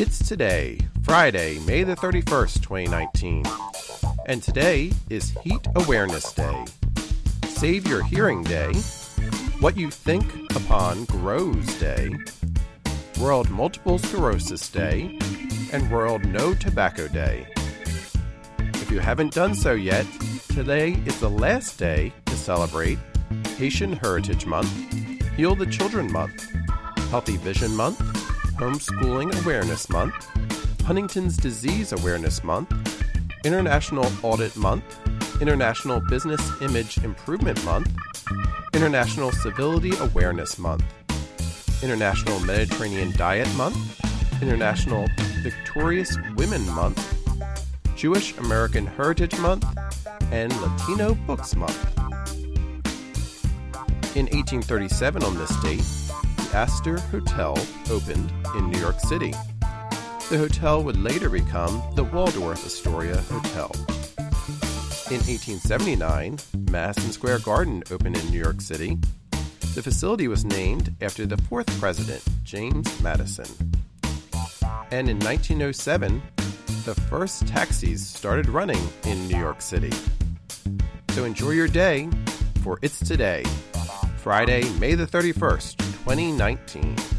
It's today, Friday, May the 31st, 2019. And today is Heat Awareness Day, Save Your Hearing Day, What You Think Upon Grows Day, World Multiple Sclerosis Day, and World No Tobacco Day. If you haven't done so yet, today is the last day to celebrate Haitian Heritage Month, Heal the Children Month, Healthy Vision Month, Homeschooling Awareness Month, Huntington's Disease Awareness Month, International Audit Month, International Business Image Improvement Month, International Civility Awareness Month, International Mediterranean Diet Month, International Victorious Women Month, Jewish American Heritage Month, and Latino Books Month. In 1837, on this date, Astor Hotel opened in New York City. The hotel would later become the Waldorf Astoria Hotel. In 1879, Madison Square Garden opened in New York City. The facility was named after the fourth president, James Madison. And in 1907, the first taxis started running in New York City. So enjoy your day, for it's today, Friday, May the 31st, 2019.